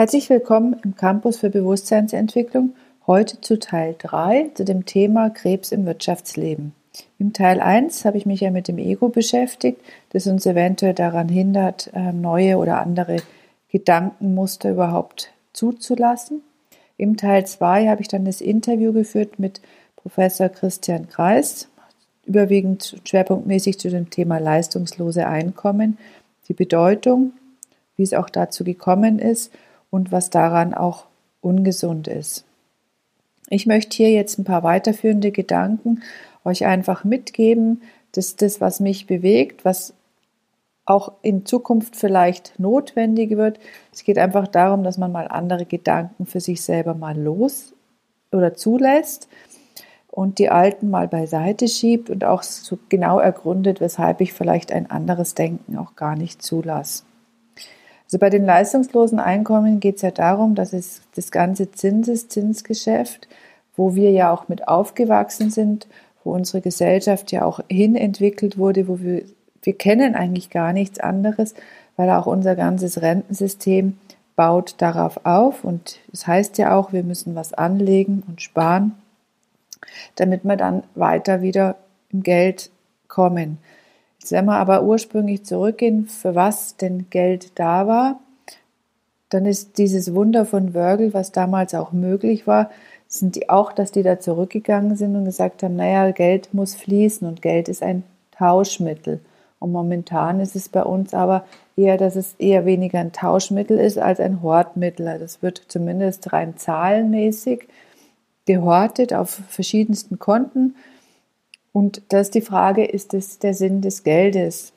Herzlich willkommen im Campus für Bewusstseinsentwicklung, heute zu Teil 3 zu dem Thema Krebs im Wirtschaftsleben. Im Teil 1 habe ich mich ja mit dem Ego beschäftigt, das uns eventuell daran hindert, ähm, neue oder andere Gedankenmuster überhaupt zuzulassen. Im Teil 2 habe ich dann das Interview geführt mit Professor Christian Kreis, überwiegend schwerpunktmäßig zu dem Thema leistungslose Einkommen, die Bedeutung, wie es auch dazu gekommen ist und was daran auch ungesund ist. Ich möchte hier jetzt ein paar weiterführende Gedanken euch einfach mitgeben. Das ist das, was mich bewegt, was auch in Zukunft vielleicht notwendig wird. Es geht einfach darum, dass man mal andere Gedanken für sich selber mal los oder zulässt und die alten mal beiseite schiebt und auch so genau ergründet, weshalb ich vielleicht ein anderes Denken auch gar nicht zulasse. Also bei den leistungslosen Einkommen geht es ja darum, dass es das ganze Zinseszinsgeschäft, wo wir ja auch mit aufgewachsen sind, wo unsere Gesellschaft ja auch hinentwickelt wurde, wo wir, wir kennen eigentlich gar nichts anderes, weil auch unser ganzes Rentensystem baut darauf auf und es das heißt ja auch, wir müssen was anlegen und sparen, damit wir dann weiter wieder im Geld kommen. Jetzt wenn wir aber ursprünglich zurückgehen, für was denn Geld da war, dann ist dieses Wunder von Wörgl, was damals auch möglich war, sind die auch, dass die da zurückgegangen sind und gesagt haben, naja, Geld muss fließen und Geld ist ein Tauschmittel. Und momentan ist es bei uns aber eher, dass es eher weniger ein Tauschmittel ist als ein Hortmittel. Also es wird zumindest rein zahlenmäßig gehortet auf verschiedensten Konten und da ist die Frage, ist es der Sinn des Geldes?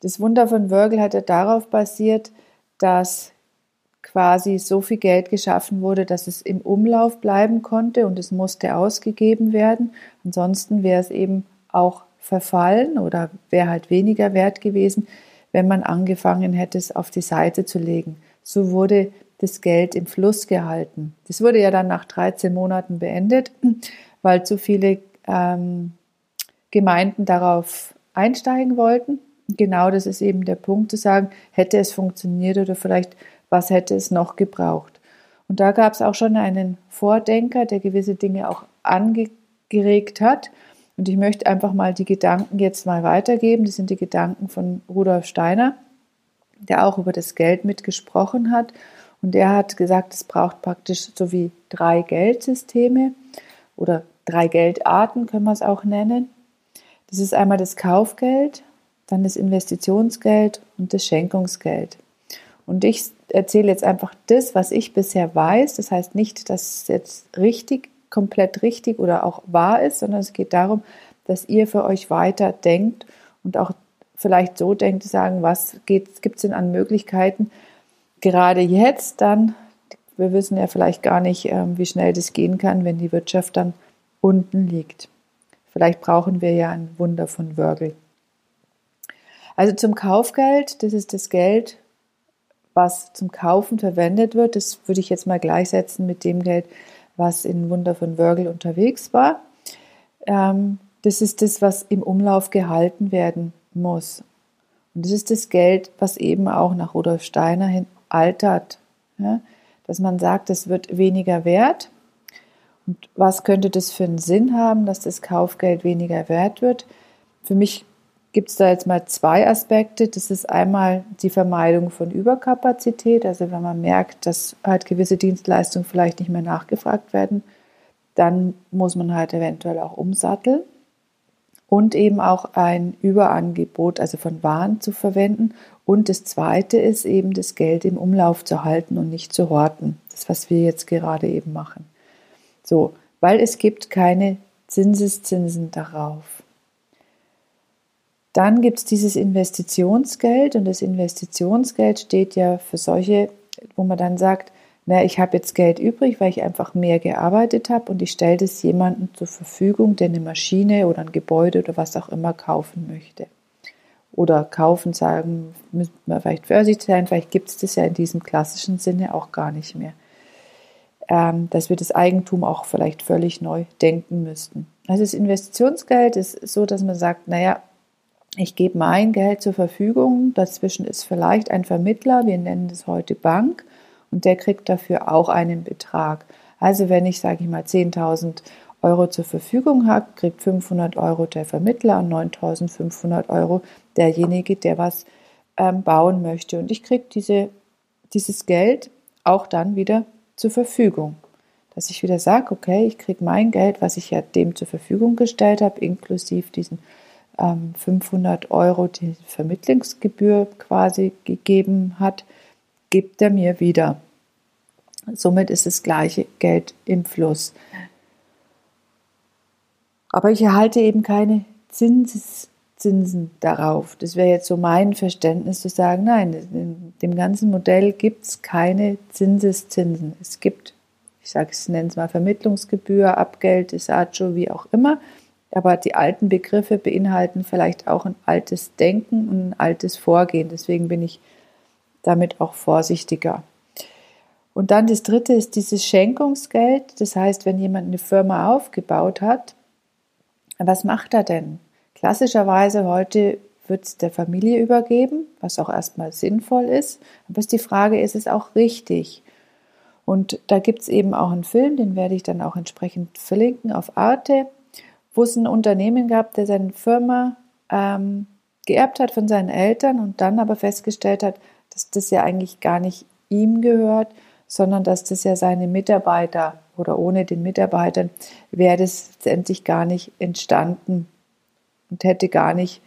Das Wunder von Wörgl hat ja darauf basiert, dass quasi so viel Geld geschaffen wurde, dass es im Umlauf bleiben konnte und es musste ausgegeben werden. Ansonsten wäre es eben auch verfallen oder wäre halt weniger wert gewesen, wenn man angefangen hätte, es auf die Seite zu legen. So wurde das Geld im Fluss gehalten. Das wurde ja dann nach 13 Monaten beendet, weil zu viele ähm, Gemeinden darauf einsteigen wollten. Genau das ist eben der Punkt zu sagen, hätte es funktioniert oder vielleicht was hätte es noch gebraucht. Und da gab es auch schon einen Vordenker, der gewisse Dinge auch angeregt hat. Und ich möchte einfach mal die Gedanken jetzt mal weitergeben. Das sind die Gedanken von Rudolf Steiner, der auch über das Geld mitgesprochen hat. Und er hat gesagt, es braucht praktisch so wie drei Geldsysteme oder drei Geldarten, können wir es auch nennen. Das ist einmal das Kaufgeld, dann das Investitionsgeld und das Schenkungsgeld. Und ich erzähle jetzt einfach das, was ich bisher weiß. Das heißt nicht, dass es jetzt richtig, komplett richtig oder auch wahr ist, sondern es geht darum, dass ihr für euch weiter denkt und auch vielleicht so denkt, sagen, was gibt es denn an Möglichkeiten, gerade jetzt dann, wir wissen ja vielleicht gar nicht, ähm, wie schnell das gehen kann, wenn die Wirtschaft dann unten liegt. Vielleicht brauchen wir ja ein Wunder von Wörgl. Also zum Kaufgeld, das ist das Geld, was zum Kaufen verwendet wird. Das würde ich jetzt mal gleichsetzen mit dem Geld, was in Wunder von Wörgl unterwegs war. Ähm, das ist das, was im Umlauf gehalten werden muss. Und das ist das Geld, was eben auch nach Rudolf Steiner hin altert. Dass man sagt, es wird weniger wert und was könnte das für einen Sinn haben, dass das Kaufgeld weniger wert wird? Für mich gibt es da jetzt mal zwei Aspekte. Das ist einmal die Vermeidung von Überkapazität. Also wenn man merkt, dass halt gewisse Dienstleistungen vielleicht nicht mehr nachgefragt werden, dann muss man halt eventuell auch umsatteln. Und eben auch ein Überangebot, also von Waren zu verwenden. Und das Zweite ist eben das Geld im Umlauf zu halten und nicht zu horten. Das, was wir jetzt gerade eben machen. So, weil es gibt keine Zinseszinsen darauf. Dann gibt es dieses Investitionsgeld und das Investitionsgeld steht ja für solche, wo man dann sagt, na, ich habe jetzt Geld übrig, weil ich einfach mehr gearbeitet habe und ich stelle das jemandem zur Verfügung, der eine Maschine oder ein Gebäude oder was auch immer kaufen möchte. Oder kaufen sagen, müssen wir vielleicht vorsichtig sein, vielleicht gibt es das ja in diesem klassischen Sinne auch gar nicht mehr dass wir das Eigentum auch vielleicht völlig neu denken müssten. Also das Investitionsgeld ist so, dass man sagt, naja, ich gebe mein Geld zur Verfügung, dazwischen ist vielleicht ein Vermittler, wir nennen es heute Bank, und der kriegt dafür auch einen Betrag. Also wenn ich, sage ich mal, 10.000 Euro zur Verfügung habe, kriegt 500 Euro der Vermittler und 9.500 Euro derjenige, der was ähm, bauen möchte. Und ich kriege diese, dieses Geld auch dann wieder zur Verfügung. Dass ich wieder sage, okay, ich kriege mein Geld, was ich ja dem zur Verfügung gestellt habe, inklusive diesen ähm, 500 Euro, die Vermittlungsgebühr quasi gegeben hat, gibt er mir wieder. Somit ist das gleiche Geld im Fluss. Aber ich erhalte eben keine Zins, Zinsen darauf. Das wäre jetzt so mein Verständnis zu sagen, nein, in dem ganzen Modell gibt es keine Zinseszinsen. Es gibt, ich sage es, nenne es mal Vermittlungsgebühr, Abgeld, Desaggio, wie auch immer. Aber die alten Begriffe beinhalten vielleicht auch ein altes Denken und ein altes Vorgehen. Deswegen bin ich damit auch vorsichtiger. Und dann das dritte ist dieses Schenkungsgeld. Das heißt, wenn jemand eine Firma aufgebaut hat, was macht er denn? Klassischerweise heute wird es der Familie übergeben, was auch erstmal sinnvoll ist. Aber ist die Frage, ist es auch richtig? Und da gibt es eben auch einen Film, den werde ich dann auch entsprechend verlinken auf Arte, wo es ein Unternehmen gab, der seine Firma ähm, geerbt hat von seinen Eltern und dann aber festgestellt hat, dass das ja eigentlich gar nicht ihm gehört, sondern dass das ja seine Mitarbeiter oder ohne den Mitarbeitern wäre das letztendlich gar nicht entstanden und hätte gar nicht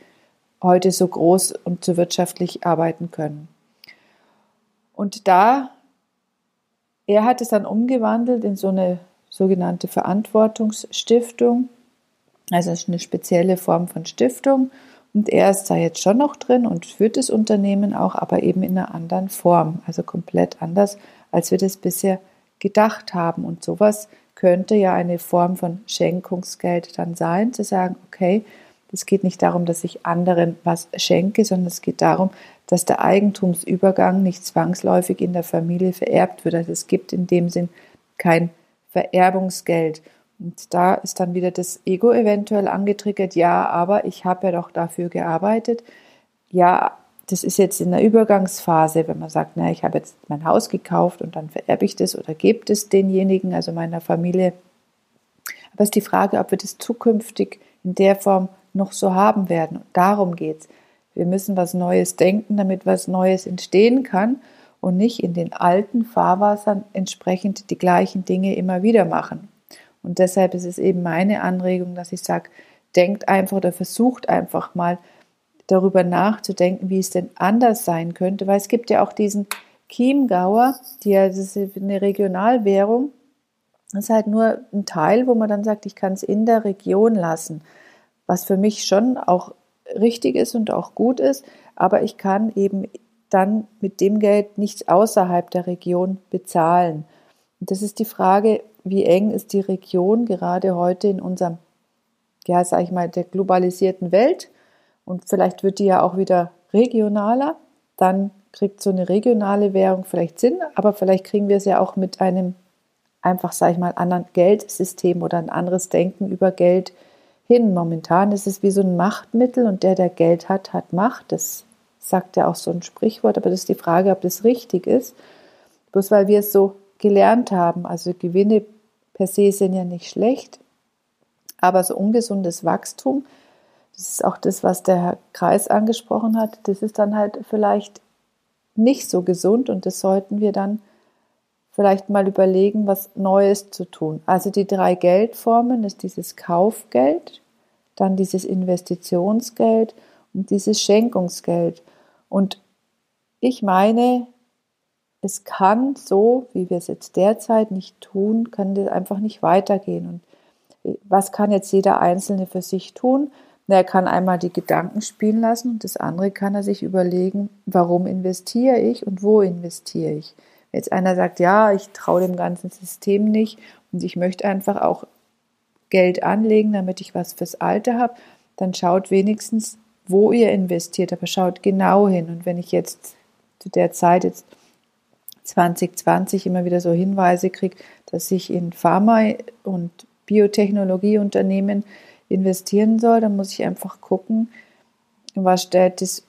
heute so groß und so wirtschaftlich arbeiten können. Und da, er hat es dann umgewandelt in so eine sogenannte Verantwortungsstiftung, also eine spezielle Form von Stiftung. Und er ist da jetzt schon noch drin und führt das Unternehmen auch, aber eben in einer anderen Form, also komplett anders, als wir das bisher gedacht haben. Und sowas könnte ja eine Form von Schenkungsgeld dann sein, zu sagen, okay, es geht nicht darum, dass ich anderen was schenke, sondern es geht darum, dass der Eigentumsübergang nicht zwangsläufig in der Familie vererbt wird. Also es gibt in dem Sinn kein Vererbungsgeld. Und da ist dann wieder das Ego eventuell angetriggert, ja, aber ich habe ja doch dafür gearbeitet. Ja, das ist jetzt in der Übergangsphase, wenn man sagt, na, ich habe jetzt mein Haus gekauft und dann vererbe ich das oder gebe es denjenigen, also meiner Familie. Aber es ist die Frage, ob wir das zukünftig in der Form noch so haben werden. Und darum geht es. Wir müssen was Neues denken, damit was Neues entstehen kann und nicht in den alten Fahrwassern entsprechend die gleichen Dinge immer wieder machen. Und deshalb ist es eben meine Anregung, dass ich sage, denkt einfach oder versucht einfach mal darüber nachzudenken, wie es denn anders sein könnte, weil es gibt ja auch diesen Chiemgauer, die ja, das ist eine Regionalwährung, das ist halt nur ein Teil, wo man dann sagt, ich kann es in der Region lassen, was für mich schon auch richtig ist und auch gut ist, aber ich kann eben dann mit dem Geld nichts außerhalb der Region bezahlen. Und das ist die Frage, wie eng ist die Region gerade heute in unserem, ja, sag ich mal, der globalisierten Welt. Und vielleicht wird die ja auch wieder regionaler. Dann kriegt so eine regionale Währung vielleicht Sinn, aber vielleicht kriegen wir es ja auch mit einem einfach, sag ich mal, anderen Geldsystem oder ein anderes Denken über Geld hin. Momentan ist es wie so ein Machtmittel und der, der Geld hat, hat Macht. Das sagt ja auch so ein Sprichwort, aber das ist die Frage, ob das richtig ist. Bloß weil wir es so gelernt haben. Also Gewinne per se sind ja nicht schlecht, aber so ungesundes Wachstum, das ist auch das, was der Herr Kreis angesprochen hat, das ist dann halt vielleicht nicht so gesund und das sollten wir dann vielleicht mal überlegen, was Neues zu tun. Also die drei Geldformen ist dieses Kaufgeld, dann dieses Investitionsgeld und dieses Schenkungsgeld. Und ich meine, es kann so, wie wir es jetzt derzeit nicht tun, kann das einfach nicht weitergehen. Und äh, was kann jetzt jeder Einzelne für sich tun? er kann einmal die Gedanken spielen lassen und das andere kann er sich überlegen, warum investiere ich und wo investiere ich. Jetzt einer sagt, ja, ich traue dem ganzen System nicht und ich möchte einfach auch Geld anlegen, damit ich was fürs Alter habe, dann schaut wenigstens, wo ihr investiert, aber schaut genau hin. Und wenn ich jetzt zu der Zeit jetzt 2020 immer wieder so Hinweise kriege, dass ich in Pharma- und Biotechnologieunternehmen investieren soll, dann muss ich einfach gucken, was stellt das,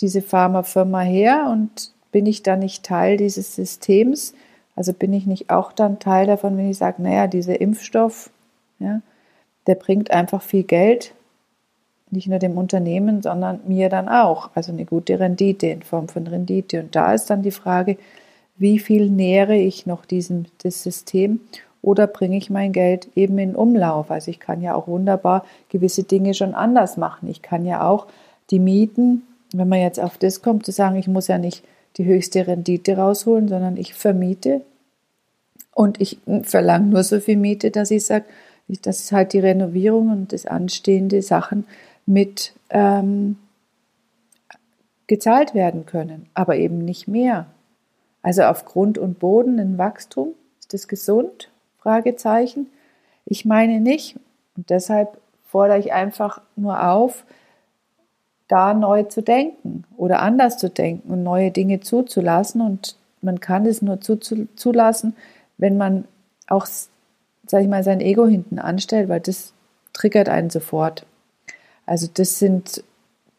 diese Pharmafirma her und bin ich da nicht Teil dieses Systems? Also bin ich nicht auch dann Teil davon, wenn ich sage, naja, dieser Impfstoff, ja, der bringt einfach viel Geld, nicht nur dem Unternehmen, sondern mir dann auch. Also eine gute Rendite in Form von Rendite. Und da ist dann die Frage, wie viel nähere ich noch diesem das System oder bringe ich mein Geld eben in Umlauf? Also ich kann ja auch wunderbar gewisse Dinge schon anders machen. Ich kann ja auch die Mieten, wenn man jetzt auf das kommt, zu sagen, ich muss ja nicht die höchste Rendite rausholen, sondern ich vermiete und ich verlange nur so viel Miete, dass ich sage, dass halt die Renovierung und das anstehende Sachen mit ähm, gezahlt werden können, aber eben nicht mehr. Also auf Grund und Boden ein Wachstum, ist das gesund? Fragezeichen. Ich meine nicht. Und deshalb fordere ich einfach nur auf, da neu zu denken oder anders zu denken und neue Dinge zuzulassen. Und man kann es nur zulassen, wenn man auch, sag ich mal, sein Ego hinten anstellt, weil das triggert einen sofort. Also das sind,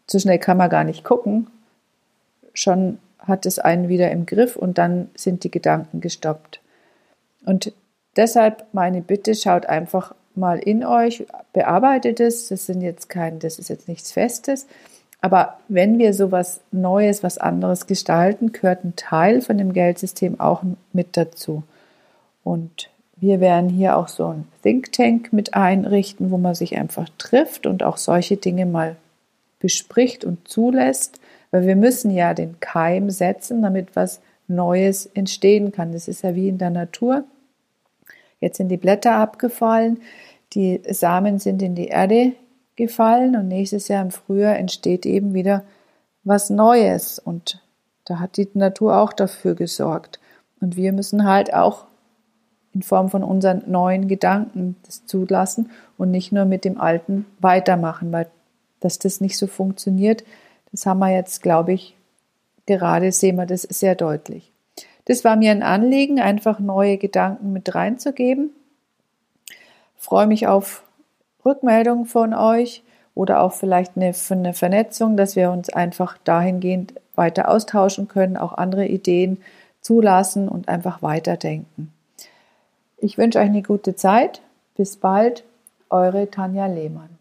so schnell kann man gar nicht gucken. Schon hat es einen wieder im Griff und dann sind die Gedanken gestoppt. Und deshalb meine Bitte, schaut einfach mal in euch, bearbeitet es. Das sind jetzt kein, das ist jetzt nichts Festes. Aber wenn wir sowas Neues, was anderes gestalten, gehört ein Teil von dem Geldsystem auch mit dazu. Und wir werden hier auch so ein Think Tank mit einrichten, wo man sich einfach trifft und auch solche Dinge mal bespricht und zulässt, weil wir müssen ja den Keim setzen, damit was Neues entstehen kann. Das ist ja wie in der Natur. Jetzt sind die Blätter abgefallen, die Samen sind in die Erde gefallen und nächstes Jahr im Frühjahr entsteht eben wieder was Neues und da hat die Natur auch dafür gesorgt. Und wir müssen halt auch in Form von unseren neuen Gedanken das zulassen und nicht nur mit dem Alten weitermachen, weil dass das nicht so funktioniert, das haben wir jetzt, glaube ich, gerade sehen wir das sehr deutlich. Das war mir ein Anliegen, einfach neue Gedanken mit reinzugeben. Freue mich auf Rückmeldungen von euch oder auch vielleicht eine, eine Vernetzung, dass wir uns einfach dahingehend weiter austauschen können, auch andere Ideen zulassen und einfach weiterdenken. Ich wünsche euch eine gute Zeit. Bis bald, eure Tanja Lehmann.